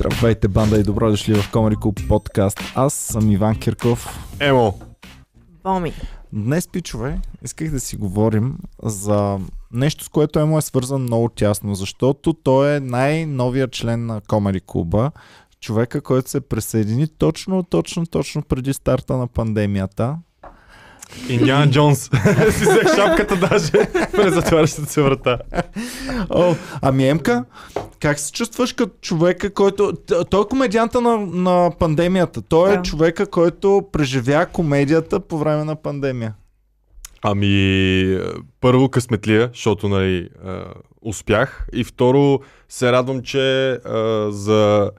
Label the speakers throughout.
Speaker 1: Здравейте, банда и добро дошли в Comedy Club подкаст. Аз съм Иван Кирков.
Speaker 2: Емо.
Speaker 3: Боми.
Speaker 1: Днес, пичове, исках да си говорим за нещо, с което Емо е свързан много тясно, защото той е най-новият член на Comedy клуба. Човека, който се присъедини точно, точно, точно преди старта на пандемията.
Speaker 2: Индиана Джонс. си взех шапката даже през затварящата се врата.
Speaker 1: О, ами Емка, как се чувстваш като човека, който... Той е комедианта на, на пандемията. Той е
Speaker 3: Да.
Speaker 1: човека, който преживя комедията по време на пандемия.
Speaker 2: Ами, първо късметлия, защото нали, успях. И второ, се радвам, че за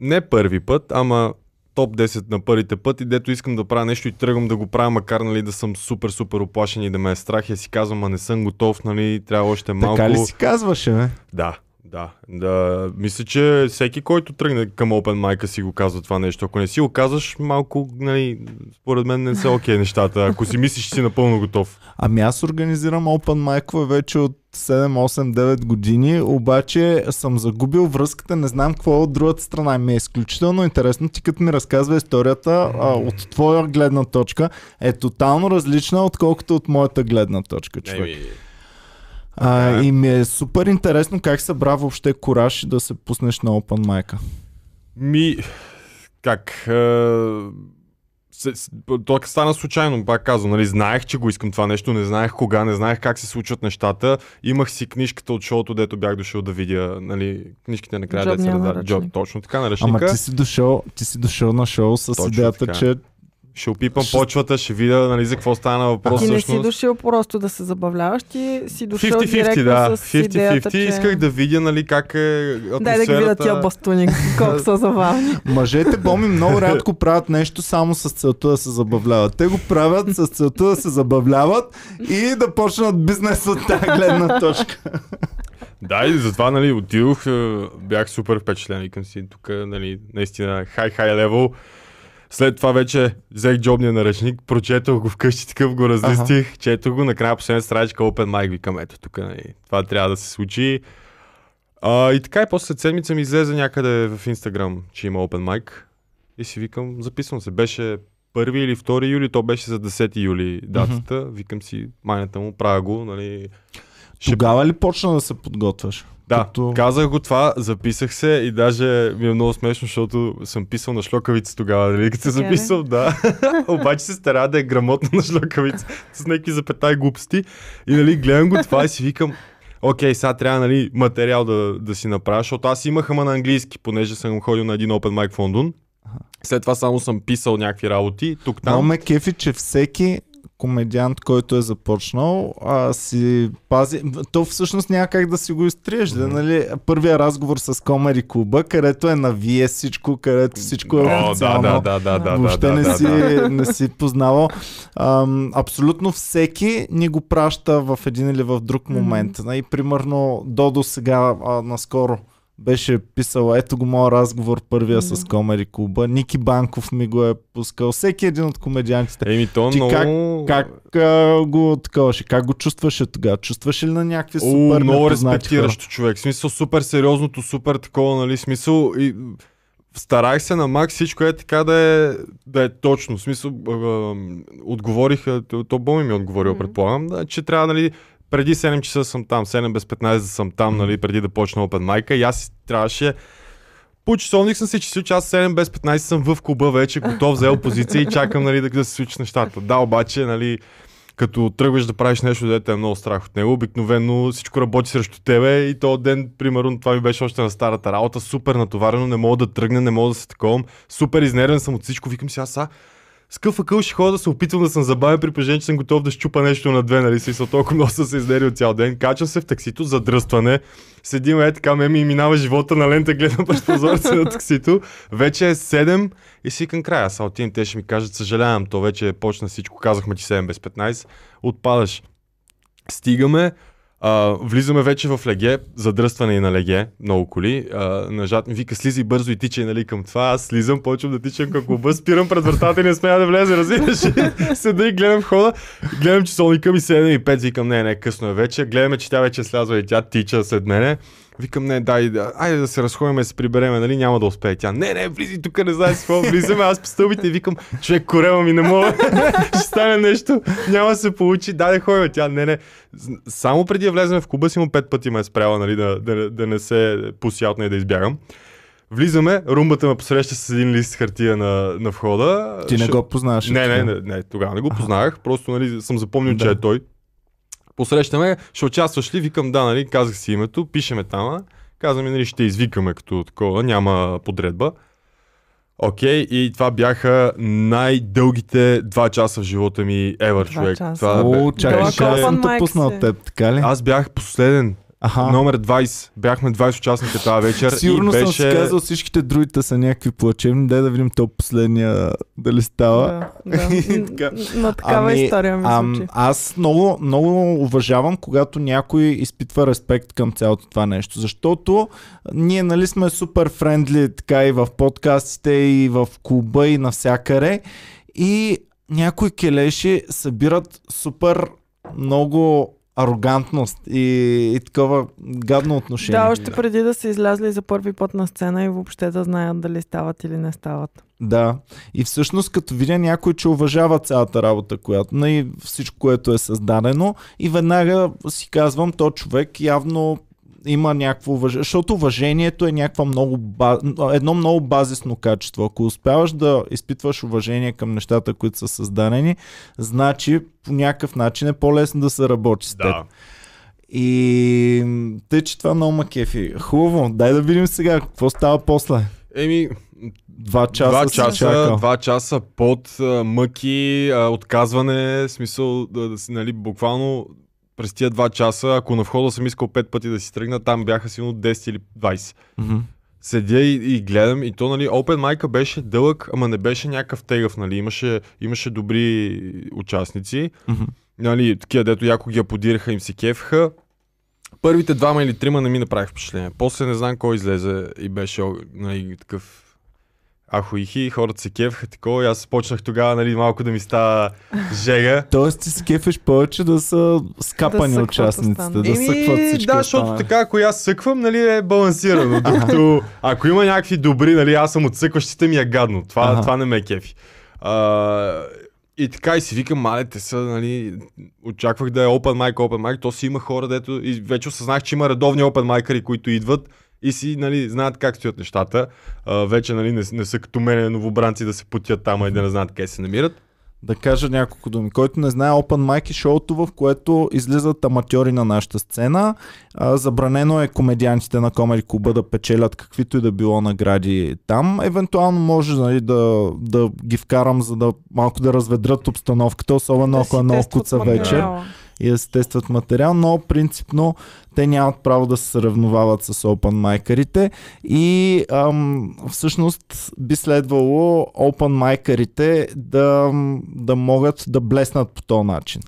Speaker 2: не първи път, ама топ 10 на първите пъти, дето искам да правя нещо и тръгвам да го правя, макар нали, да съм супер, супер оплашен и да ме е страх. И си казвам, а не съм готов, нали, трябва още малко.
Speaker 1: Така ли си казваше, бе?
Speaker 2: Да, да, да. Мисля, че всеки, който тръгне към Open Mic си го казва това нещо. Ако не си го казваш, малко, нали, според мен не са окей нещата. Ако си мислиш, че си напълно готов.
Speaker 1: Ами аз организирам Open Mic вече от 7, 8, 9 години, обаче съм загубил връзката, не знам какво е от другата страна. Ми е изключително интересно. Ти като ми разказва историята а, от твоя гледна точка е тотално различна, отколкото от моята гледна точка, човек. А,
Speaker 2: е.
Speaker 1: и ми е супер интересно как събра въобще кураж да се пуснеш на Open Mic.
Speaker 2: Ми, как? Е, то стана случайно, пак казвам, нали, знаех, че го искам това нещо, не знаех кога, не знаех как се случват нещата. Имах си книжката от шоуто, дето бях дошъл да видя, нали, книжките накрая
Speaker 3: Джобния
Speaker 2: деца да. Джоб, точно така, наръчника.
Speaker 1: Ама ти си дошъл, ти си дошъл на шоу с
Speaker 2: Точно
Speaker 1: идеята,
Speaker 2: така.
Speaker 1: че
Speaker 2: Ще опипам
Speaker 1: Ще-
Speaker 2: почвата, ще видя, нали, за какво стана въпрос.
Speaker 3: ти не си дошъл просто да се забавляваш, ти си дошъл
Speaker 2: 50-50,
Speaker 3: директно
Speaker 2: да.
Speaker 3: с идеята,
Speaker 2: 50-50.
Speaker 3: че...
Speaker 2: Исках да видя, нали, как е атмосферата.
Speaker 3: Дай да ги видя тия бастуни, колко са забавни.
Speaker 1: Мъжете боми много рядко правят нещо само с целта да се забавляват. Те го правят с целта да се забавляват и да почнат бизнес от тази гледна точка.
Speaker 2: Да, и затова, нали, отидох, е, бях супер впечатлен, викам си, тук, нали, наистина, хай-хай левел. След това вече взех джобния наръчник, прочетох го вкъщи, такъв го разлистих, четох го, накрая последната страничка Open Mic, викам, ето тук, нали, това трябва да се случи. А, и така и после след седмица ми излезе някъде в Инстаграм, че има Open Mic. И си викам, записвам се, беше 1 или 2 юли, то беше за 10 юли датата. Викам си, майната му, правя го, нали. Ще
Speaker 1: Тогава ли почна да се подготвяш?
Speaker 2: Да,
Speaker 1: Като-
Speaker 2: казах го това, записах се и даже ми е много смешно, защото съм писал на шлокавица тогава, нали, като се записал, да. Обаче се стара да е грамотно на шлокавица, с някакви запетай глупости. И нали, гледам го това и си викам, окей, сега трябва нали, материал да, да си направя, защото аз имах ама на английски, понеже съм ходил на един open mic в Лондон. След това само съм писал някакви работи, тук там.
Speaker 1: ме кефи, че всеки комедиант, който е започнал, а, си пази... То всъщност няма как да си го изтриеш. Да, нали? Първия разговор с Комери клуба, където е на вие всичко, където всичко е
Speaker 2: О, да,
Speaker 1: официално.
Speaker 2: да, да, да, да,
Speaker 1: Въобще
Speaker 2: да,
Speaker 1: не,
Speaker 2: да,
Speaker 1: си,
Speaker 2: да.
Speaker 1: не си познавал. Ам, абсолютно всеки ни го праща в един или в друг момент. И примерно Додо сега а, наскоро беше писал, ето го моят разговор първия с
Speaker 3: Мгм.
Speaker 1: Комери клуба. Ники Банков ми го е пускал. Всеки един от комедиантите.
Speaker 2: Еми, то
Speaker 1: Ти
Speaker 2: много...
Speaker 1: Как а, го таковаше? Как го чувстваше тогава? Чувстваше ли на някакви
Speaker 2: О,
Speaker 1: супер
Speaker 2: много респектиращо човек. В смисъл супер сериозното, супер такова, нали? Смисъл и старах се на Мак всичко е така да е, да е точно. В смисъл а, а, отговориха, то, Боми ми е отговорил,
Speaker 3: Мгм.
Speaker 2: предполагам, да, че трябва, нали, преди 7 часа съм там, 7 без 15 да съм там, нали, преди да почна Open Mic и аз трябваше по часовник съм се числил, че аз 7 без 15 съм в клуба вече, готов, взел позиция и чакам нали, да, да се случат нещата. Да, обаче, нали, като тръгваш да правиш нещо, дете е много страх от него, обикновено всичко работи срещу тебе и то ден, примерно, това ми беше още на старата работа, супер натоварено, не мога да тръгна, не мога да се таковам, супер изнервен съм от всичко, викам си аз са, с къв акъл ще ходя да се опитвам да съм забавен при положение, че съм готов да щупа нещо на две, нали, смисъл толкова много съм се изнервил цял ден. Качвам се в таксито, задръстване, седим е така, ме ми минава живота на лента, гледам през прозореца на таксито. Вече е 7 и си към края. Сега отивам, те ще ми кажат, съжалявам, то вече почна всичко, казахме ти 7 без 15, отпадаш. Стигаме, а, влизаме вече в леге, задръстване и на леге, много коли. А, нажат ми вика, слизай бързо и тичай нали, към това. Аз слизам, почвам да тичам към клуба, спирам пред вратата и не смея да влезе, разбираш. Седа и гледам входа, гледам часовника ми 7 и 5, викам, не, не, късно е вече. Гледаме, че тя вече слязла и тя тича след мене. Викам, не, дай, да, айде да се разходим, да се прибереме, нали, няма да успее. Тя, не, не, влизи тук, не знаеш какво, влизаме, аз по стълбите и викам, човек, корема ми не мога, ще стане нещо, няма да се получи, дай да ходим. Тя, не, не, само преди да влезем в клуба си му пет пъти ме е спряла, нали, да, да, да не се пусятна и да избягам. Влизаме, румбата ме посреща с един лист хартия на, на входа.
Speaker 1: Ти не го познаваш.
Speaker 2: не, не, не, не, тогава не го познах, просто нали, съм запомнил, че
Speaker 1: Да.
Speaker 2: е той. Посрещаме, ще участваш ли? Викам да, нали, казах си името, пишеме там, казваме, нали, ще извикаме като такова, няма подредба. Окей, и това бяха най-дългите два часа в живота ми ever,
Speaker 3: Два
Speaker 2: човек.
Speaker 3: часа.
Speaker 2: Това
Speaker 1: О,
Speaker 2: бе-
Speaker 1: чакай, сега съм те пуснал
Speaker 3: си.
Speaker 1: теб, така ли?
Speaker 2: Аз бях последен,
Speaker 1: Аха.
Speaker 2: номер 20. Бяхме 20 участника тази вечер
Speaker 1: Сигурно
Speaker 2: и
Speaker 1: съм
Speaker 2: беше...
Speaker 1: си казал всичките другите са някакви плачевни. Дай да видим то последния дали става.
Speaker 3: Да, да.
Speaker 1: Така.
Speaker 3: На такава
Speaker 1: Ами,
Speaker 3: история ми
Speaker 1: Ам, аз много, много уважавам, когато някой изпитва респект към цялото това нещо, защото ние нали сме супер френдли така и в подкастите, и в клуба, и навсякъде. И някои келеши събират супер много арогантност и, и такова гадно отношение.
Speaker 3: Да, още преди да са излязли за първи път на сцена и въобще да знаят дали стават или не стават.
Speaker 1: Да. И всъщност като видя някой, че уважава цялата работа, която, на и всичко, което е създадено, и веднага си казвам, то човек явно има някакво уважение, защото уважението е някаква много ба... едно много базисно качество. Ако успяваш да изпитваш уважение към нещата, които са създадени, значи по някакъв начин е по-лесно да се работи с теб.
Speaker 2: Да.
Speaker 1: И тъй, че това много кефи. Хубаво, дай да видим сега какво става после.
Speaker 2: Еми,
Speaker 1: Два часа,
Speaker 2: два часа, два часа под мъки, отказване, смисъл, да, да, си, нали, буквално през тия два часа, ако на входа съм искал пет пъти да си тръгна, там бяха сигурно 10 или 20.
Speaker 1: Мгм.
Speaker 2: Седя и, и гледам и то, нали, Open Mic беше дълъг, ама не беше някакъв тегъв, нали, имаше, имаше добри участници,
Speaker 1: Мгм.
Speaker 2: нали, такива, дето яко ги аподираха, им се кефаха. Първите двама или трима не ми направих впечатление. После не знам кой излезе и беше нали, такъв ахуихи, хората се кефаха такова и аз почнах тогава нали, малко да ми става жега.
Speaker 1: Тоест ти се кефиш повече да са скапани
Speaker 3: Да
Speaker 1: участниците, да съкват всички
Speaker 2: да, защото
Speaker 1: останали.
Speaker 2: така, ако аз съквам, нали, е балансирано. Докато ако има някакви добри, нали, аз съм от съкващите ми е гадно. Това, това не ме е кефи. А, и така и си викам, мале, те са, нали, очаквах да е open mic, open mic, то си има хора, дето и вече осъзнах, че има редовни open mic които идват и си, нали, знаят как стоят нещата. А, вече, нали, не, не са като мене новобранци да се путят там и да не знаят къде се намират.
Speaker 1: Да кажа няколко думи. Който не знае, Open Mic е шоуто, в което излизат аматьори на нашата сцена. А, забранено е комедиантите на Комеди Клуба да печелят каквито и да било награди там. Евентуално може нали, да, да ги вкарам, за да малко да разведрат обстановката, особено ако
Speaker 3: си
Speaker 1: е много куца вечер.
Speaker 3: материала.
Speaker 1: И да се тестват материал, но принципно те нямат право да се съревновават с open майкерите и ам, всъщност би следвало open майкерите да, да могат да блеснат по този начин.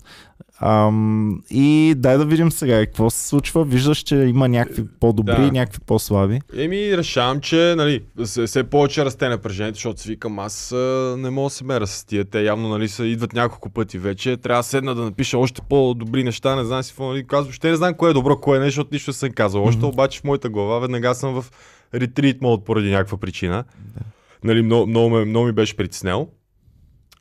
Speaker 1: Ам, и дай да видим сега какво се случва. Виждаш, че има някакви по-добри
Speaker 2: Да.
Speaker 1: и някакви по-слаби.
Speaker 2: Еми, решавам, че, нали, все, все повече расте напрежението, защото си викам, аз не мога да се мера с тия. Те явно, нали, са, идват няколко пъти вече. Трябва да седна да напиша още по-добри неща. Не знам си какво, нали, казвам, ще не знам кое е добро, кое не, защото нищо не съм казал. Още
Speaker 1: Мгм.
Speaker 2: обаче в моята глава веднага съм в ретрит мод поради някаква причина. Нали, много, много, ме- много ми беше притеснел.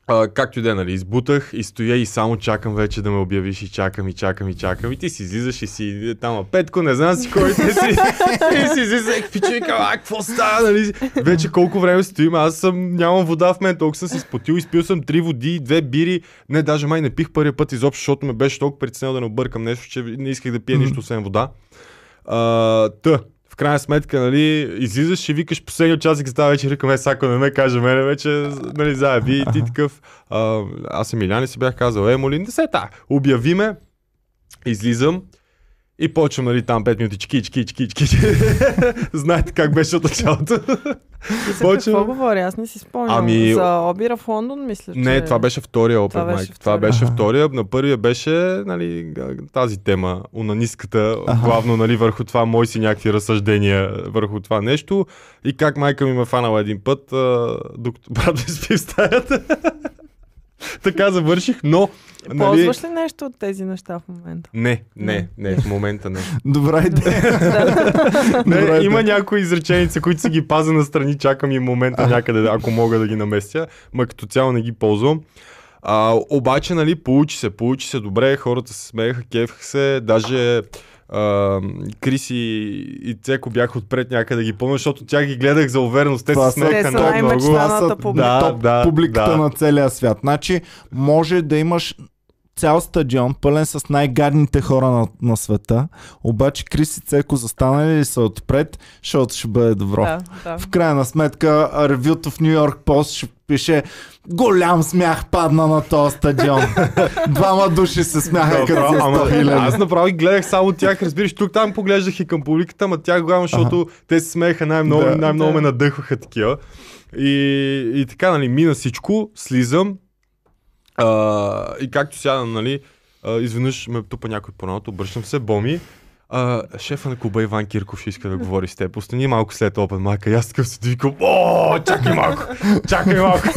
Speaker 2: А, както и да е, нали, избутах и стоя и само чакам вече да ме обявиш и чакам и чакам и чакам и ти си излизаш и си там, а Петко, не знам си кой те си. и си излиза, и пича, викам, а, какво става, нали? Вече колко време стоим, аз съм, нямам вода в мен, толкова съм се спотил, изпил съм три води, две бири, не, даже май не пих първия път изобщо, защото ме беше толкова притеснено да не объркам нещо, че не исках да пия нищо, освен вода. А, та, в крайна сметка, нали, излизаш и викаш последния участник става вече, викам, е, ако не ме каже мене, вече, нали, заеби и ти такъв. А, аз Емиляни си бях казал, е, молин, да се та, обяви ме, излизам и почвам, нали, там 5 минути, чки, чки, чки, чки. Знаете как беше от началото.
Speaker 3: И за
Speaker 2: Почвам.
Speaker 3: какво говори? Аз не си спомням.
Speaker 2: Ами-
Speaker 3: За Обира в Лондон, мисля, че...
Speaker 2: Не, това беше втория Open
Speaker 3: Това беше
Speaker 2: Mic. Това беше втория. На първия беше нали, тази тема, унанистката,
Speaker 1: Аха.
Speaker 2: главно нали, върху това, мои си някакви разсъждения върху това нещо. И как майка ми ме фанала един път, а, докато брат ми спи в стаята. така завърших, но... Нали...
Speaker 3: Ползваш ли нещо от тези неща в момента?
Speaker 2: Не, не, не, в момента не.
Speaker 1: Добра идея.
Speaker 2: не
Speaker 1: Добре,
Speaker 2: има някои изреченици, които си ги пазя настрани, чакам и момента някъде, ако мога да ги наместя, ма като цяло не ги ползвам. А, обаче, нали, получи се, получи се добре, хората се смееха, кефаха се, даже а, Крис и, и Цеко бяха отпред някъде ги помня, защото тя ги гледах за увереност, те
Speaker 1: Това
Speaker 2: се
Speaker 1: са-
Speaker 2: смееха много.
Speaker 3: Останалата
Speaker 1: са
Speaker 3: публика.
Speaker 2: Да, да,
Speaker 1: публиката
Speaker 2: да.
Speaker 1: на целия свят. Значи, може да имаш цял стадион, пълен с най-гадните хора на, на света, обаче Крис и Цеко застанали ли са отпред, защото ще бъде добро.
Speaker 3: Да, да.
Speaker 1: В крайна сметка, ревюто в Нью Йорк Пост ще пише голям смях падна на този стадион. Двама души се смяха като
Speaker 2: Направо,
Speaker 1: за
Speaker 2: ама,
Speaker 1: 100 хиляди.
Speaker 2: аз направо и гледах само тях, разбираш, тук там поглеждах и към публиката, ама тях главно, защото те се смееха най-много,
Speaker 1: Да.
Speaker 2: най-много
Speaker 3: Да.
Speaker 2: ме надъхваха такива. И, и така, нали, мина всичко, слизам а, и както сядам, нали, а, изведнъж ме тупа някой по рамото, обръщам се, Боми, а, шефа на клуба Иван Кирков ще иска да говори с теб. Остани малко след Open Mic. И аз такъв се викам, о, чакай малко, чакай малко.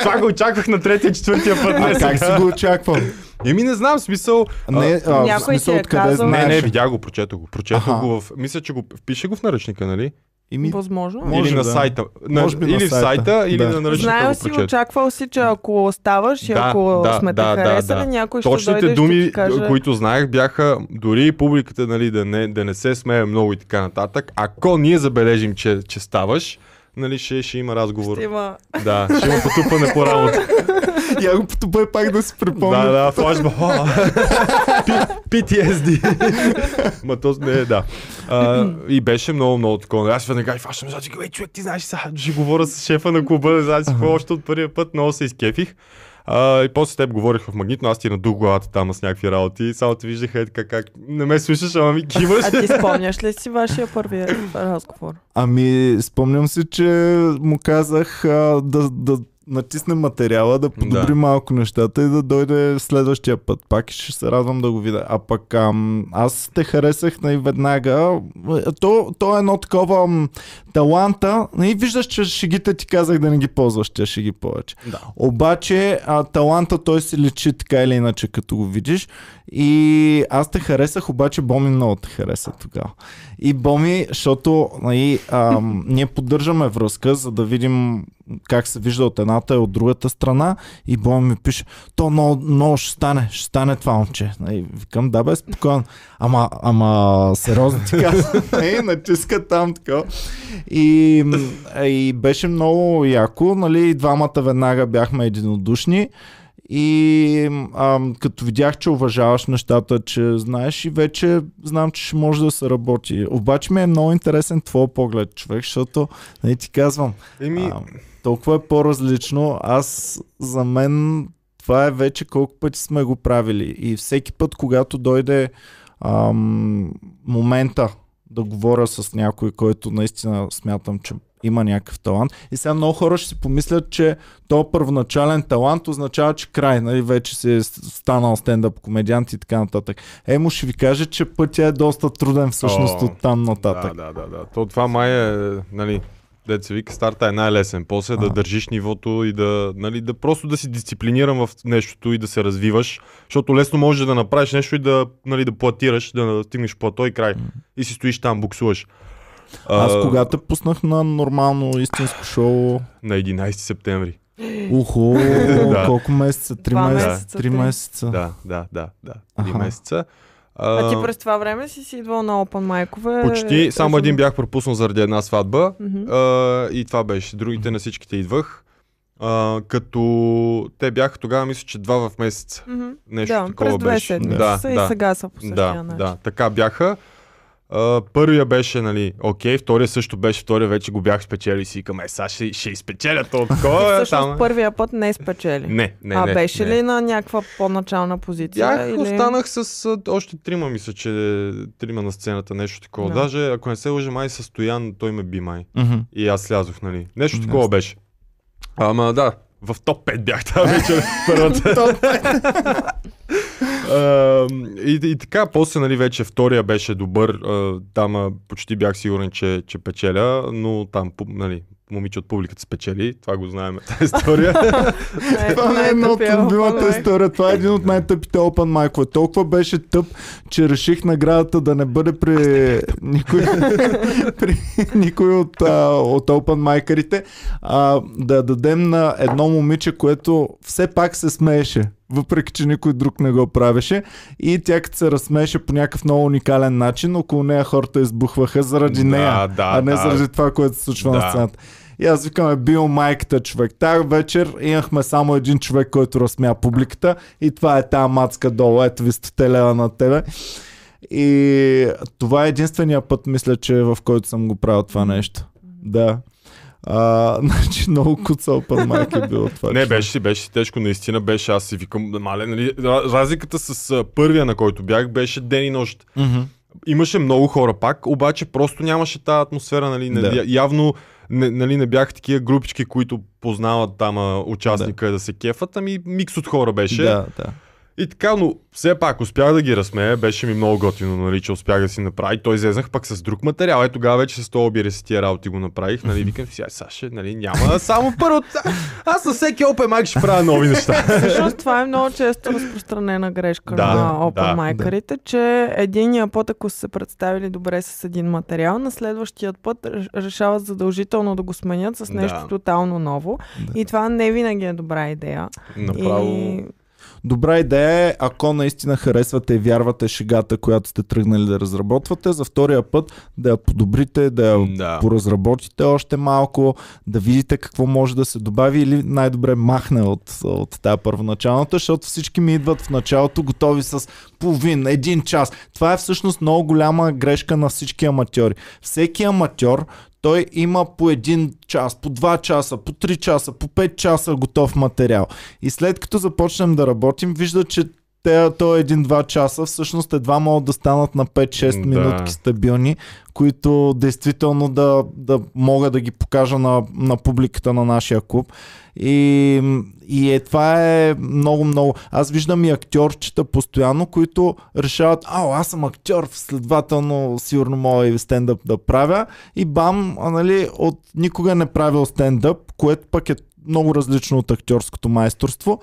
Speaker 2: Това го очаквах на третия, четвъртия път.
Speaker 1: А
Speaker 2: Не,
Speaker 1: как си
Speaker 2: сега.
Speaker 1: го очаквам?
Speaker 2: Еми не знам, смисъл.
Speaker 1: Не, а,
Speaker 3: Някой
Speaker 1: смисъл
Speaker 3: ти е
Speaker 1: откъде
Speaker 3: казал?
Speaker 2: Не, не, видях го, прочетох го. Прочетох го в... Мисля, че го впише го в наръчника, нали?
Speaker 1: Ими,
Speaker 3: Възможно.
Speaker 1: Може
Speaker 2: или на
Speaker 1: да.
Speaker 2: сайта. На,
Speaker 1: Може би на
Speaker 2: или в
Speaker 1: сайта.
Speaker 2: сайта, или
Speaker 1: Да.
Speaker 2: на наръчника
Speaker 3: Знаел си, очаквал си, че ако оставаш и
Speaker 2: Да,
Speaker 3: ако
Speaker 2: да,
Speaker 3: сме те
Speaker 2: да, да,
Speaker 3: харесали,
Speaker 2: да.
Speaker 3: някой ще
Speaker 2: Точните
Speaker 3: дойде и ще
Speaker 2: думи,
Speaker 3: ти каже...
Speaker 2: които знаех, бяха дори и публиката нали, да, не, да не се смее много и така нататък. Ако ние забележим, че, че ставаш, нали, ще, ще има разговор.
Speaker 3: Ще има...
Speaker 2: Да, ще има потупане по работа.
Speaker 1: я го потупай пак да си припомня.
Speaker 2: Да, да, флашба. PTSD. Ма то не, да. А, и беше много, много такова. Аз веднага и фащам, защото ей, човек, ти знаеш, сега ще говоря с шефа на клуба, не знаеш какво, още от първия път много се изкефих. А, и после с теб говорих в магнитно, аз ти надух главата там с някакви работи, само те виждаха е така как не ме слушаш, ама ми киваш.
Speaker 3: А ти спомняш ли си вашия първи разговор?
Speaker 1: Ами, спомням си, че му казах а, да, да натисне материала, да подобри
Speaker 2: Да.
Speaker 1: малко нещата и да дойде следващия път. Пак ще се радвам да го видя. А пък ам, аз те харесах най-веднага. То, то е едно такова ам, таланта. И виждаш, че шегите ти казах да не ги ползваш, те шеги повече.
Speaker 2: Да.
Speaker 1: Обаче а, таланта той се лечи така или иначе, като го видиш. И аз те харесах, обаче Боми много те хареса тогава. И Боми, защото нали, ам, ние поддържаме връзка, за да видим как се вижда от едната и от другата страна. И Боми ми пише, то много, много ще стане, ще стане това момче. Нали, викам, да бе, спокойно. Ама, ама сериозно ти казвам. Нали, натиска там така. И, и беше много яко, нали, и двамата веднага бяхме единодушни. И ам, като видях, че уважаваш нещата, че знаеш и вече знам, че ще може да се работи. Обаче ми е много интересен твой поглед, човек, защото нали, ти казвам,
Speaker 2: Еми,
Speaker 1: а, толкова е по-различно. Аз за мен това е вече колко пъти сме го правили. И всеки път, когато дойде ам, момента да говоря с някой, който наистина смятам, че има някакъв талант. И сега много хора ще си помислят, че то първоначален талант означава, че край, нали, вече си е станал стендъп комедиант и така нататък. Емо ще ви каже, че пътя е доста труден всъщност
Speaker 2: О,
Speaker 1: от там нататък.
Speaker 2: Да, да, да, да. То това май е, нали, деца вика, старта е най-лесен. После да
Speaker 1: Ага.
Speaker 2: държиш нивото и да, нали, да просто да си дисциплиниран в нещото и да се развиваш. Защото лесно можеш да направиш нещо и да, нали, да платираш, да стигнеш плато и край. И си стоиш там, буксуваш.
Speaker 1: Аз
Speaker 2: А,
Speaker 1: кога те пуснах на нормално истинско шоу,
Speaker 2: На 11 септември.
Speaker 1: ухо,
Speaker 2: Да.
Speaker 1: колко месеца? Три месеца? Три месеца.
Speaker 2: Да, да, да, да. Три месеца.
Speaker 3: А ти през това време си си идвал на Open майкове.
Speaker 2: Почти, само един бях пропуснал заради една сватба.
Speaker 3: Мгм.
Speaker 2: А, и това беше. Другите на всичките идвах. А, като те бяха тогава, мисля, че два в месец.
Speaker 3: Мгм.
Speaker 2: Нещо
Speaker 3: да,
Speaker 2: такова
Speaker 3: през две
Speaker 2: беше.
Speaker 3: седмици
Speaker 2: Да,
Speaker 3: са и
Speaker 2: да,
Speaker 3: сега са по същия
Speaker 2: да,
Speaker 3: начин.
Speaker 2: да, така бяха. Първия беше, нали, окей, втория също беше, втория вече го бях спечели и си викам, е, сега ще, ще изпечеля то такова. е,
Speaker 3: Всъщност
Speaker 2: там.
Speaker 3: първия път не спечели.
Speaker 2: Не, не,
Speaker 3: а
Speaker 2: не.
Speaker 3: беше
Speaker 2: не.
Speaker 3: ли на някаква по-начална позиция?
Speaker 2: Бях,
Speaker 3: или...
Speaker 2: останах с още трима, мисля, че трима на сцената, нещо такова.
Speaker 3: Да.
Speaker 2: Даже, ако не се лъжа, май с Стоян, той ме би май.
Speaker 1: Мгм.
Speaker 2: И аз слязох, нали. Нещо такова беше. Ама да, в топ 5 бях тази вечер. първата. А, и, и така, после, нали, вече втория беше добър. А, там почти бях сигурен, че, че печеля, но там, нали, момиче от публиката спечели. Това го знаем, тази история.
Speaker 1: Това не е една от любимата история. Това е един от най-тъпите open майкове. Толкова беше тъп, че реших наградата да не бъде при никой, при никой от, а, от open майкарите, а да дадем на едно момиче, което все пак се смееше. Въпреки, че никой друг не го правеше. И тя като се разсмееше по някакъв много уникален начин, около нея хората избухваха заради
Speaker 2: Да,
Speaker 1: нея,
Speaker 2: да,
Speaker 1: а не
Speaker 2: да.
Speaker 1: заради това, което се случва на
Speaker 2: Да.
Speaker 1: сцената. И аз викам, е бил майката човек. Тая вечер имахме само един човек, който разсмя публиката и това е тази мацка долу. Ето ви 100 лева на тебе. И това е единствения път, мисля, че в който съм го правил това нещо. Да. А, значи много куца open mic е било това.
Speaker 2: Не, беше си, беше си тежко, наистина беше. Аз си викам, мале, нали, ра- разликата с а, първия, на който бях, беше ден и нощ.
Speaker 1: Мгм.
Speaker 2: Имаше много хора пак, обаче просто нямаше тази атмосфера, нали,
Speaker 1: Да.
Speaker 2: да. явно не, нали, не бяха такива групички, които познават там а, участника да. да се кефат, ами микс от хора беше.
Speaker 1: Да, да.
Speaker 2: И така, но все пак успях да ги разсмея, беше ми много готино, нали, че успях да си направя. И той излезнах пък с друг материал. Е, тогава вече с този обире си тия работи го направих. Нали, викам си, Саше, нали, няма само първо. Аз на всеки open mic ще правя нови неща.
Speaker 3: Всъщност това е много често разпространена грешка
Speaker 2: Да,
Speaker 3: на
Speaker 2: да,
Speaker 3: open майкарите, че единия път, ако са се представили добре с един материал, на следващият път реш- решават задължително да го сменят с нещо
Speaker 2: Да.
Speaker 3: тотално ново.
Speaker 1: Да.
Speaker 3: И това не винаги е добра идея.
Speaker 2: Направо.
Speaker 3: И
Speaker 1: Добра идея е, ако наистина харесвате и вярвате шегата, която сте тръгнали да разработвате, за втория път да я подобрите, да я
Speaker 2: Да.
Speaker 1: поразработите още малко, да видите какво може да се добави или най-добре махне от, от тази първоначалната, защото всички ми идват в началото готови с половин, един час. Това е всъщност много голяма грешка на всички аматьори. Всеки аматьор той има по един час, по два часа, по три часа, по пет часа готов материал. И след като започнем да работим, вижда, че те, то един-два часа всъщност едва могат да станат на 5-6
Speaker 2: Да.
Speaker 1: минутки стабилни, които действително да, да мога да ги покажа на, на публиката на нашия клуб. И, и е, това е много, много. Аз виждам и актьорчета постоянно, които решават, а, аз съм актьор, следователно сигурно мога и стендъп да правя. И бам, а, нали, от никога не правил стендъп, което пък е много различно от актьорското майсторство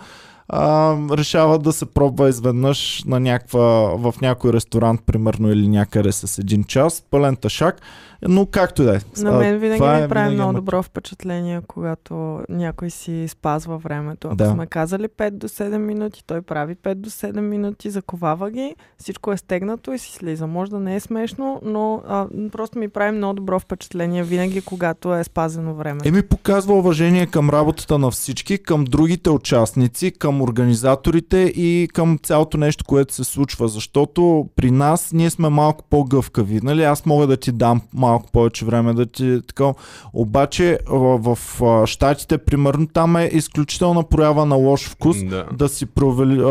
Speaker 1: а, решава да се пробва изведнъж на някаква, в някой ресторант, примерно, или някъде с един час, пълен ташак, но както и да е.
Speaker 3: на мен винаги ми
Speaker 1: е
Speaker 3: прави много
Speaker 1: ама-
Speaker 3: добро впечатление, когато някой си спазва времето. Ако
Speaker 1: Да.
Speaker 3: сме казали 5 до 7 минути, той прави 5 до 7 минути, заковава ги, всичко е стегнато и си слиза. Може да не е смешно, но а, просто ми прави много добро впечатление винаги, когато е спазено време.
Speaker 1: Еми показва уважение към работата на всички, към другите участници, към организаторите и към цялото нещо, което се случва. Защото при нас ние сме малко по-гъвкави. Нали? Аз мога да ти дам малко повече време да ти така. Обаче в, в Штатите, примерно, там е изключителна проява на лош вкус
Speaker 2: Да.
Speaker 1: да си провели,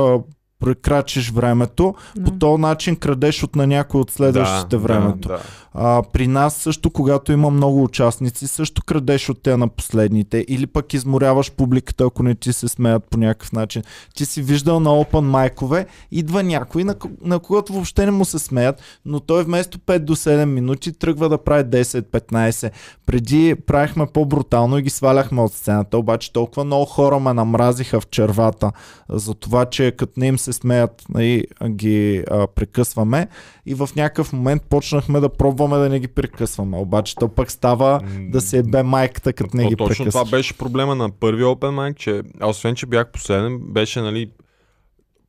Speaker 1: прекрачиш времето. По
Speaker 3: Да.
Speaker 1: този начин крадеш от на някой от следващите времето.
Speaker 2: Да, да.
Speaker 1: А, при нас също, когато има много участници, също крадеш от те на последните или пък изморяваш публиката, ако не ти се смеят по някакъв начин. Ти си виждал на open майкове, идва някой, на, на когото въобще не му се смеят, но той вместо 5 до 7 минути тръгва да прави 10-15. Преди правихме по-брутално и ги сваляхме от сцената, обаче толкова много хора ме намразиха в червата за това, че като не им се смеят, нали, ги а, прекъсваме и в някакъв момент почнахме да пробваме да не ги прекъсваме. Обаче то пък става да се ебе майката, като не ги
Speaker 2: точно
Speaker 1: прекъсваш.
Speaker 2: това беше проблема на първия Open Mic, че освен, че бях последен, беше нали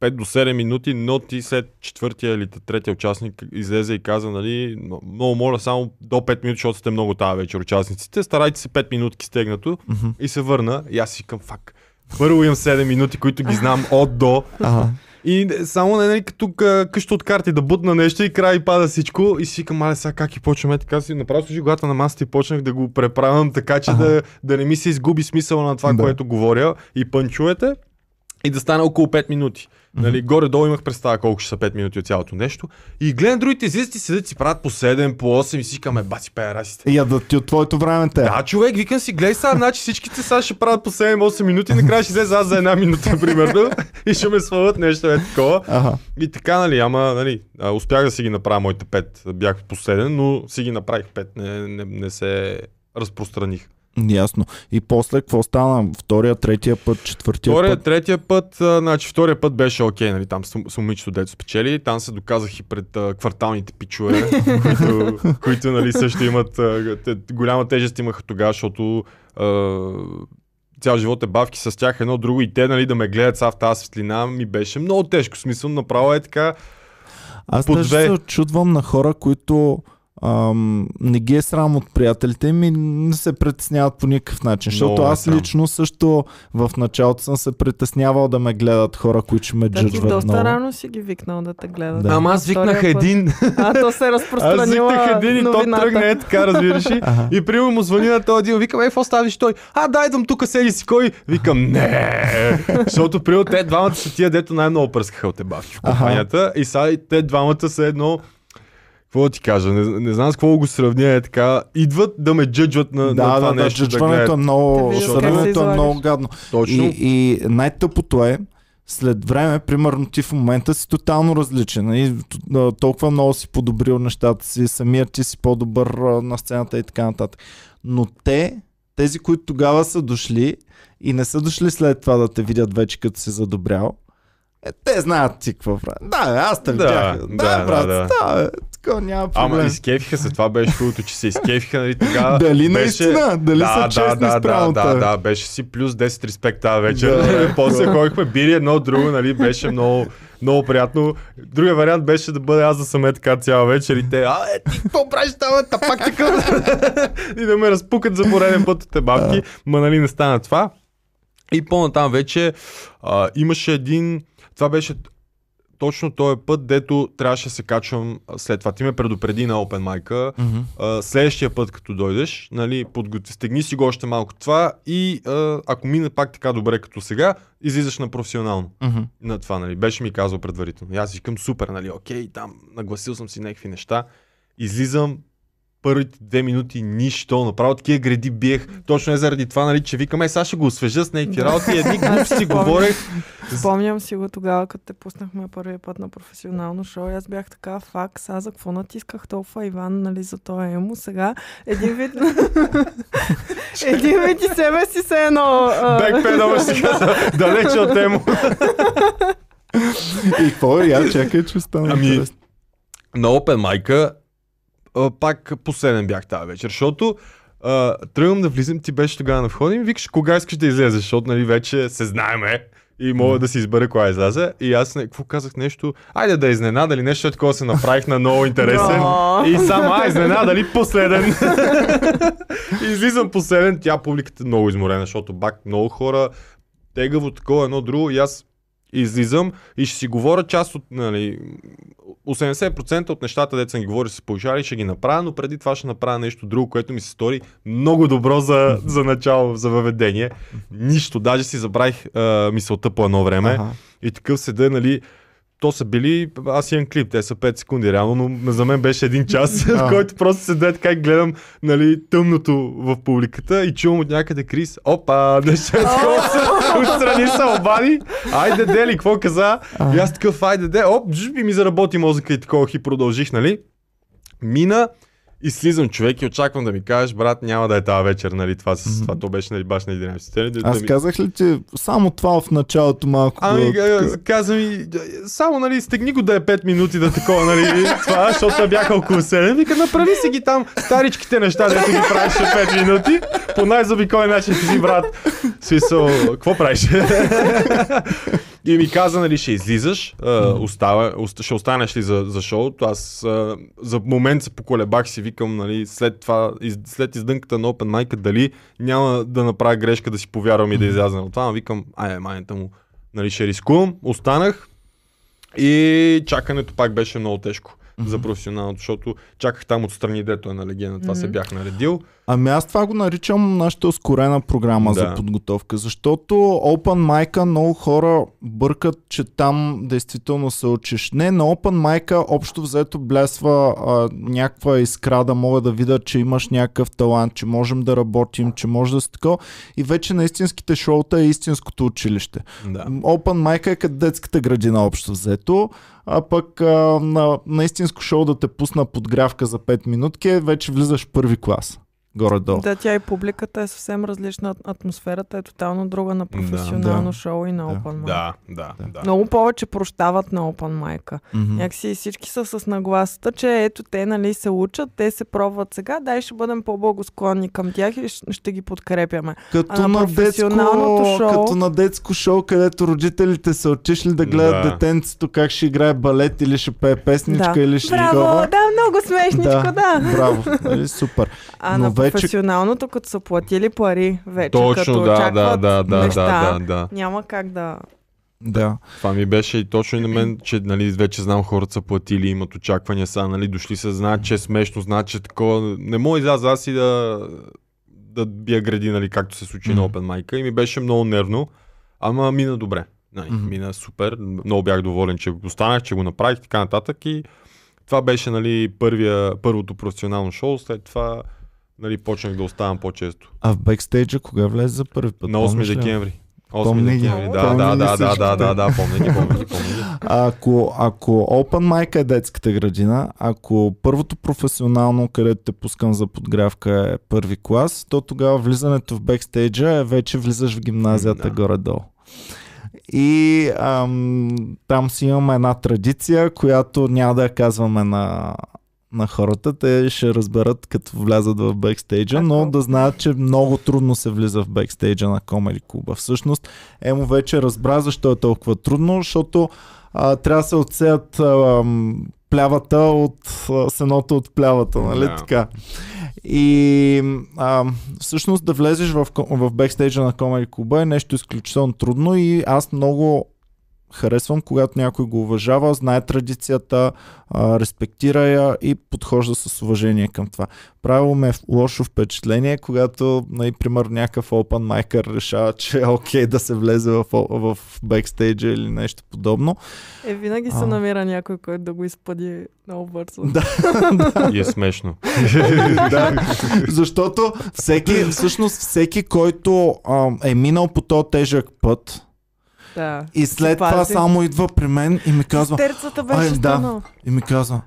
Speaker 2: 5 до 7 минути, но ти след четвъртия или третия участник излезе и каза, нали, «Но- много моля само до 5 минути, защото сте много тази вечер участниците, старайте се 5 минутки стегнато
Speaker 1: Мгм.
Speaker 2: и се върна и аз си към фак. Първо имам 7 минути, които ги знам от до
Speaker 1: Ага.
Speaker 2: И само нали, като къ- къща от карти да бутна нещо и край пада всичко и си викам, мале сега как и почваме така си, направо служи главата на масата и почнах да го преправям така, че да, да не ми се изгуби смисъл на това,
Speaker 1: Да.
Speaker 2: което говоря и пънчовете и да стане около 5 минути. Нали, горе-долу имах представа колко ще са 5 минути от цялото нещо. И гледам другите излизат и седят си правят по 7, по 8 и си викаме, баци пея расите.
Speaker 1: Я да ти от твоето време те.
Speaker 2: Да, човек, викам си, гледай сега, значи всичките сега ще правят по 7-8 минути, накрая ще излезе аз за една минута, примерно, и ще ме свалят нещо е такова.
Speaker 1: Ага.
Speaker 2: И така, нали, ама, нали, успях да си ги направя моите пет. Бях последен, но си ги направих пет. Не, не, не се разпространих.
Speaker 1: Ясно. И после какво стана? Втория, третия път, четвъртия
Speaker 2: Втория,
Speaker 1: път?
Speaker 2: третия път, а, значи втория път беше окей, нали, там с, с момичето дето спечели, там се доказах и пред а, кварталните пичове, които, които нали, също имат, а, те, голяма тежест имаха тогава, защото а, цял живот е бавки с тях едно друго и те нали, да ме гледат са в тази светлина ми беше много тежко, смисъл направо е така,
Speaker 1: Аз даже
Speaker 2: две.
Speaker 1: се очудвам на хора, които ам, не ги е срам от приятелите ми, не се притесняват по никакъв начин.
Speaker 2: Много
Speaker 1: Защото
Speaker 2: е
Speaker 1: аз
Speaker 2: срам.
Speaker 1: лично също в началото съм се притеснявал да ме гледат хора, които ще ме
Speaker 3: Да, ти
Speaker 1: джъджват
Speaker 3: доста
Speaker 1: много.
Speaker 3: рано си ги викнал да те гледат.
Speaker 1: Да.
Speaker 2: ама аз
Speaker 3: Втория
Speaker 2: викнах
Speaker 3: път.
Speaker 2: един,
Speaker 3: А, то се е
Speaker 2: аз
Speaker 3: разпространила
Speaker 2: викнах един и то тръгне е така, разбираш ли?
Speaker 1: Ага.
Speaker 2: И примерно му звъни на този един, викам, е, какво ставиш той? А, дай дам тук, седи си кой. Викам, не. Защото примерно те двамата са тия, дето най-много пръскаха от ебавки в
Speaker 1: Аха.
Speaker 2: компанията. И сега те двамата са едно какво да ти кажа, не, не знам с какво го сравня, е така, идват да ме джъджват на, на
Speaker 1: Да,
Speaker 2: това
Speaker 1: да, да,
Speaker 2: нещо.
Speaker 1: джъджването е много,
Speaker 3: Да
Speaker 2: как се
Speaker 1: съденето е много гадно.
Speaker 2: Точно.
Speaker 1: И, и най-тъпото е, след време, примерно ти в момента си тотално различен и толкова много си подобрил нещата си, самият ти си по-добър на сцената и така нататък. Но те, тези, които тогава са дошли и не са дошли след това да те видят вече като си задобрял, е, те знаят ти какво правят. Да, аз те
Speaker 2: Да,
Speaker 1: видях. Да,
Speaker 2: да,
Speaker 1: да, брат,
Speaker 2: да,
Speaker 1: да, да. такова няма проблем.
Speaker 2: Ама изкефиха се, това беше хубавото, че се изкефиха, нали тогава.
Speaker 1: Дали
Speaker 2: беше...
Speaker 1: наистина? Дали
Speaker 2: да,
Speaker 1: са
Speaker 2: да,
Speaker 1: честни
Speaker 2: да, да, да, да, беше си плюс 10 респект тази вечер.
Speaker 1: Да.
Speaker 2: После ходихме бири едно от друго, нали, беше много, много приятно. Другия вариант беше да бъде аз да съм е така цяла вечер и те, а, е, ти какво правиш там, бе, тапак такъв? и да ме разпукат за пореден път от те бабки, ма нали не стана това. И по-натам вече а, имаше един, това беше точно този път, дето трябваше да се качвам след това. Ти ме предупреди на Open Mic а, следващия път, като дойдеш, нали, подготви, стегни си го още малко това и а, ако мине пак така добре като сега, излизаш на професионално.
Speaker 1: Мгм.
Speaker 2: На това, нали, беше ми казал предварително. И аз викам супер, нали, окей, там нагласил съм си някакви неща. Излизам първите две минути нищо, направо такива гради биех. Точно е заради това, нали, че викам, е, сега ще го освежа с някакви
Speaker 3: Да.
Speaker 2: работи, едни глупости
Speaker 3: си
Speaker 2: говорех.
Speaker 3: Спомням си го тогава, като те пуснахме първия път на професионално шоу. Аз бях така, фак, сега за какво натисках толкова Иван, нали, за това емо. Сега един вид... един вид и себе си се едно... а,
Speaker 2: Бекпедал ще каза, далече от тему.
Speaker 1: И какво? Я чакай, че стана
Speaker 2: Ами, на Open Mic а, пак последен бях тази вечер, защото а, тръгвам да влизам, ти беше тогава на входа и ми викаш кога искаш да излезеш, защото нали вече се знаеме и мога да си избера кога изляза. И аз не, какво казах нещо, айде да изненада или нещо, такова се направих на много интересен.
Speaker 3: Да.
Speaker 2: И само, а, изненада ли последен? Излизам последен, тя публиката е много изморена, защото бак много хора, тегаво такова, едно друго и аз излизам и ще си говоря част от, нали, 80% от нещата, деца ги говори с пожари, ще ги направя, но преди това ще направя нещо друго, което ми се стори много добро за, за начало, за въведение. Нищо, даже си забравих а, мисълта по едно време.
Speaker 1: Аха.
Speaker 2: И такъв седа, нали, то са били, аз имам клип, те са 5 секунди реално, но за мен беше един час, в който просто седа така и гледам, нали, тъмното в публиката и чувам от някъде Крис, опа, нещо е такова, отстрани се обади, айде дели, какво каза? И аз такъв, айде де, оп, жж, и ми заработи мозъка и такова и продължих, нали? Мина и слизам човек и очаквам да ми кажеш, брат, няма да е тази вечер, нали, това, с,
Speaker 1: Мгм.
Speaker 2: това то беше нали, баш на 11. Нали, да,
Speaker 1: Аз
Speaker 2: да ми...
Speaker 1: казах ли ти само това в началото малко?
Speaker 2: Ами,
Speaker 1: да-
Speaker 2: каза ми, само, нали, стегни го да е 5 минути да такова, нали, това, защото бяха около 7. Вика, направи си ги там старичките неща, дето ги правиш 5 минути, по най-забикой начин си, брат. Смисъл, какво правиш? И ми каза, нали, ще излизаш, а, остава, оста, ще останеш ли за, за шоуто. Аз а, за момент се поколебах си, викам, нали, след това, из, след издънката на Open Mic, дали няма да направя грешка да си повярвам и да изляза от това. Но викам, ай, майната му, нали, ще рискувам. Останах и чакането пак беше много тежко за професионалното, защото чаках там отстрани, дето е на легенда, това се
Speaker 3: Мгм.
Speaker 2: бях наредил.
Speaker 1: Ами аз това го наричам нашата ускорена програма
Speaker 2: Да.
Speaker 1: за подготовка, защото Open Mic много хора бъркат, че там действително се учиш. Не, на Open Mic общо взето блесва а, някаква искра да мога да видя, че имаш някакъв талант, че можем да работим, че може да се такова. И вече на истинските шоута е истинското училище.
Speaker 2: Да.
Speaker 1: Open Mic е като детската градина общо взето, а пък а, на, на истинско шоу да те пусна подгрявка за 5 минутки, вече влизаш първи клас. Горе-долу.
Speaker 3: Да, тя и публиката е съвсем различна. Атмосферата е тотално друга на професионално
Speaker 1: Да.
Speaker 3: шоу и на
Speaker 1: Да.
Speaker 3: Open Mic.
Speaker 2: Да, да,
Speaker 1: Да.
Speaker 2: да.
Speaker 3: Много повече прощават на Open Mic.
Speaker 1: Мгм.
Speaker 3: Някакси всички са с нагласата, че ето те нали се учат, те се пробват сега, дай ще бъдем по-благосклонни към тях и ще, ги подкрепяме.
Speaker 1: Като
Speaker 3: А на
Speaker 1: на, детско,
Speaker 3: шоу-
Speaker 1: като на детско шоу, където родителите са отишли да гледат
Speaker 2: Да.
Speaker 1: детенцето как ще играе балет или ще пее песничка
Speaker 3: Да.
Speaker 1: или ще
Speaker 3: Браво, да, много смешничко, да.
Speaker 1: Браво, нали, супер.
Speaker 3: А
Speaker 1: Но
Speaker 3: на професионалното, като са платили пари вече,
Speaker 2: Точно,
Speaker 3: като
Speaker 2: да, да, да, да,
Speaker 3: неща,
Speaker 2: да, да, да.
Speaker 3: няма как да...
Speaker 1: Да.
Speaker 2: Това ми беше и точно и на мен, че нали, вече знам хората са платили, имат очаквания са, нали, дошли се, знаят, че е смешно, знаят, че е такова. Не мога изляза аз и да, да бия гради, нали, както се случи на
Speaker 1: Мгм.
Speaker 2: Open Mic и ми беше много нервно, ама мина добре. Нали,
Speaker 1: Мгм.
Speaker 2: Мина супер, много бях доволен, че го останах, че го направих и така нататък и това беше нали, първия, първото професионално шоу, след това нали, почнах да оставам по-често.
Speaker 1: А в бекстейджа кога влезе за първи път?
Speaker 2: На 8
Speaker 1: помниш ли?
Speaker 2: декември. 8
Speaker 1: Помни
Speaker 2: декември, да,
Speaker 1: Помни
Speaker 2: да, да, да, да, да, да, помня ги, помня ги, помня ги.
Speaker 1: Ако, ако Open Mic е детската градина, ако първото професионално, където те пускам за подгрявка е първи клас, то тогава влизането в бекстейджа е вече влизаш в гимназията
Speaker 2: Да.
Speaker 1: горе-долу. И ам, там си имаме една традиция, която няма да я казваме на, на хората. Те ще разберат като влязат в бекстейджа, но да знаят, че много трудно се влиза в бекстейджа на Комеди Клуба. Всъщност, Емо вече разбра защо е толкова трудно, защото а, трябва да се отсеят а, плявата от а, сеното от плявата, нали
Speaker 2: Да.
Speaker 1: така? И а, всъщност да влезеш в, в бекстейджа на Комеди Клуба е нещо изключително трудно и аз много харесвам, когато някой го уважава, знае традицията, а, респектира я и подхожда с уважение към това. Правило ме е лошо впечатление, когато, нали, примерно, някакъв open майкър решава, че е окей да се влезе в, в бекстейджа или нещо подобно.
Speaker 3: Е, винаги се
Speaker 1: А.
Speaker 3: намира някой, който да го изпъди много бързо.
Speaker 1: Да.
Speaker 2: И е смешно.
Speaker 1: да, защото всеки, всъщност всеки, който а, е минал по този тежък път
Speaker 3: да.
Speaker 1: и след това
Speaker 3: пази.
Speaker 1: само идва при мен и ми казва,
Speaker 3: Терцата беше
Speaker 1: Ай, да. и ми казва,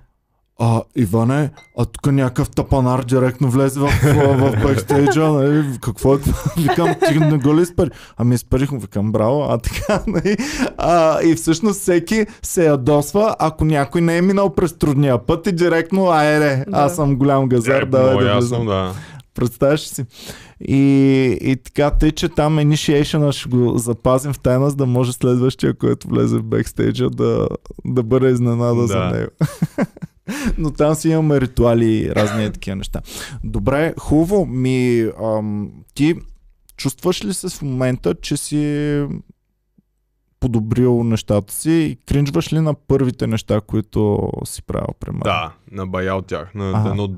Speaker 1: а, Иване, а тук някакъв тапанар директно влезе в, в, в бекстейджа, нали, какво е това? Викам, ти не го ли изпари? Ами изпарих му, викам, браво, а така, нали? А, и всъщност всеки се ядосва, ако някой не е минал през трудния път и директно, айде,
Speaker 3: Да.
Speaker 1: аз съм голям газар,
Speaker 2: Е,
Speaker 1: да
Speaker 2: ясно,
Speaker 1: влизам.
Speaker 2: да.
Speaker 1: Представяш си? И, и така, тъй, че там initiation ще го запазим в тайна, за да може следващия, който влезе в бекстейджа, да, да бъде изненада
Speaker 2: Да.
Speaker 1: за него. Но там си имаме ритуали и разни такива неща. Добре, хубаво. Ми, ам, ти чувстваш ли се в момента, че си подобрил нещата си и кринжваш ли на първите неща, които си правил при мен?
Speaker 2: Да, на бая от тях. На едно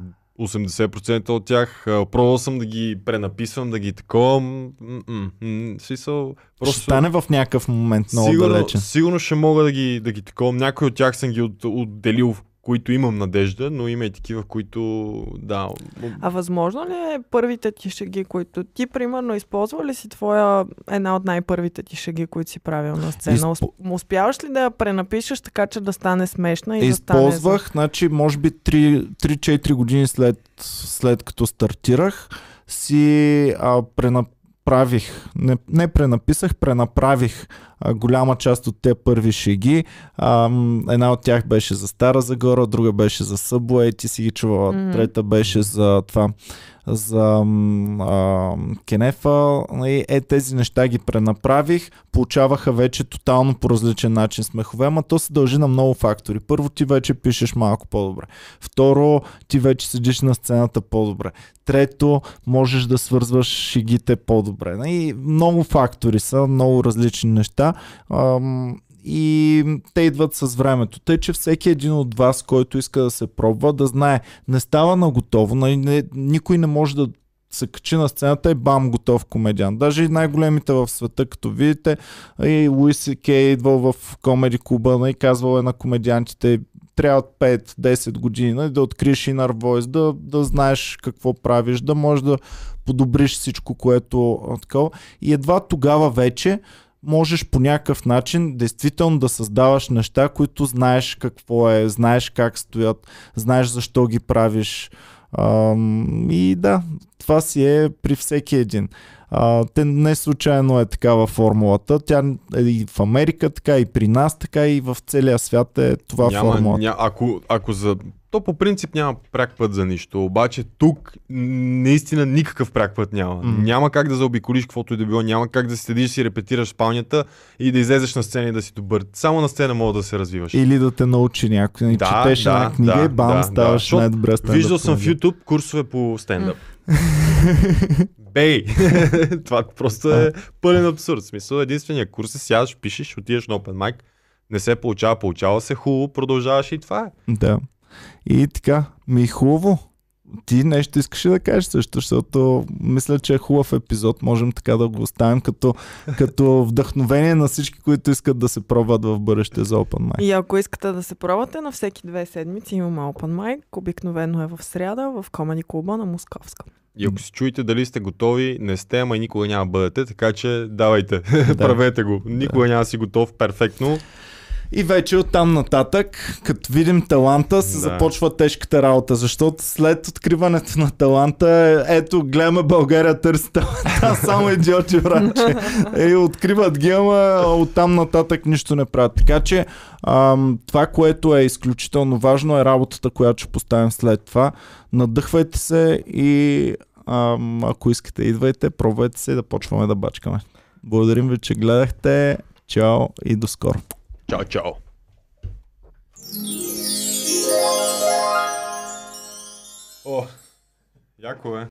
Speaker 2: 80% от тях. Пробвал съм да ги пренаписвам, да ги такова. м, м, м, Смисъл,
Speaker 1: Ще
Speaker 2: просто...
Speaker 1: стане в някакъв момент много
Speaker 2: сигурно,
Speaker 1: далече.
Speaker 2: сигурно ще мога да ги, да ги такова. Някои от тях съм ги от, отделил, които имам надежда, но има и такива, които... Да,
Speaker 3: А възможно ли е първите ти шеги, които ти, примерно, използва ли си твоя една от най-първите ти шеги, които си правил на сцена?
Speaker 1: Изпо-
Speaker 3: Изп... Успяваш ли да я пренапишеш така, че да стане смешна и да стане...
Speaker 1: Използвах, значи, може би 3 3-4 години след, след като стартирах, си а, пренаправих, не, не пренаписах, пренаправих а, голяма част от те първи шеги. А, една от тях беше за Стара Загора, друга беше за Събуей, ти си ги чувала.
Speaker 3: Мгм.
Speaker 1: Трета беше за това, за а, Кенефа. Е, тези неща ги пренаправих. Получаваха вече тотално по различен начин смехове, ама то се дължи на много фактори. Първо, ти вече пишеш малко по-добре. Второ, ти вече седиш на сцената по-добре. Трето, можеш да свързваш шегите по-добре. И много фактори са, много различни неща. Ам, и те идват с времето. Тъй, че всеки един от вас, който иска да се пробва, да знае, не става на готово, не, никой не може да се качи на сцената и бам, готов комедиан. Даже и най-големите в света, като видите, и Луис Кей идвал в комеди клуба и казвал е на комедиантите, трябват 5-10 години нали, да откриеш Inner Voice, да, да знаеш какво правиш, да можеш да подобриш всичко, което такова. И едва тогава вече можеш по някакъв начин действително да създаваш неща, които знаеш какво е, знаеш как стоят, знаеш защо ги правиш. Ам, и да, това си е при всеки един. А, те не случайно е такава формулата. Тя е и в Америка, така и при нас, така и в целия свят е това
Speaker 2: няма,
Speaker 1: формула.
Speaker 2: ня, ако, ако за... То по принцип няма пряк път за нищо, обаче тук наистина никакъв пряк път няма.
Speaker 1: М.
Speaker 2: Няма как да заобиколиш каквото и да било, няма как да седиш си репетираш спалнята и да излезеш на сцена и да си добър. Само на сцена мога да се развиваш.
Speaker 1: Или да те научи някой. Да,
Speaker 2: Да,
Speaker 1: четеш
Speaker 2: да,
Speaker 1: една книга
Speaker 2: да,
Speaker 1: и бам,
Speaker 2: да, да.
Speaker 1: ставаш
Speaker 2: Защото
Speaker 1: най-добре стендъп
Speaker 2: Виждал съм в. YouTube курсове по стендъп. Бей! Това просто е пълен абсурд. В смисъл, единствения курс е сядаш, пишеш, отиваш на open mic, не се получава, получава се хубаво, продължаваш и това е.
Speaker 1: Да. И така, ми е хубаво. Ти нещо искаш да кажеш също, защото мисля, че е хубав епизод. Можем така да го оставим като, като вдъхновение на всички, които искат да се пробват в бъдеще за Open Mic.
Speaker 3: И ако искате да се пробвате, на всеки две седмици имаме Open Mic. Обикновено е в сряда в Комеди клуба на Московска.
Speaker 2: И ако си чуете дали сте готови, не сте, ама и никога няма да бъдете, така че давайте, правете го. Никога няма да си готов перфектно.
Speaker 1: И вече оттам нататък, като видим таланта, се
Speaker 2: Да.
Speaker 1: започва тежката работа, защото след откриването на таланта, ето, гледаме България търси таланта, само идиоти враче. Е, откриват ги, ама оттам нататък нищо не правят. Така че ам, това, което е изключително важно е работата, която ще поставим след това. Надъхвайте се и ам, ако искате, идвайте, пробвайте се и да почваме да бачкаме. Благодарим ви, че гледахте. Чао и до скоро.
Speaker 2: Чао, чао. О, яко е.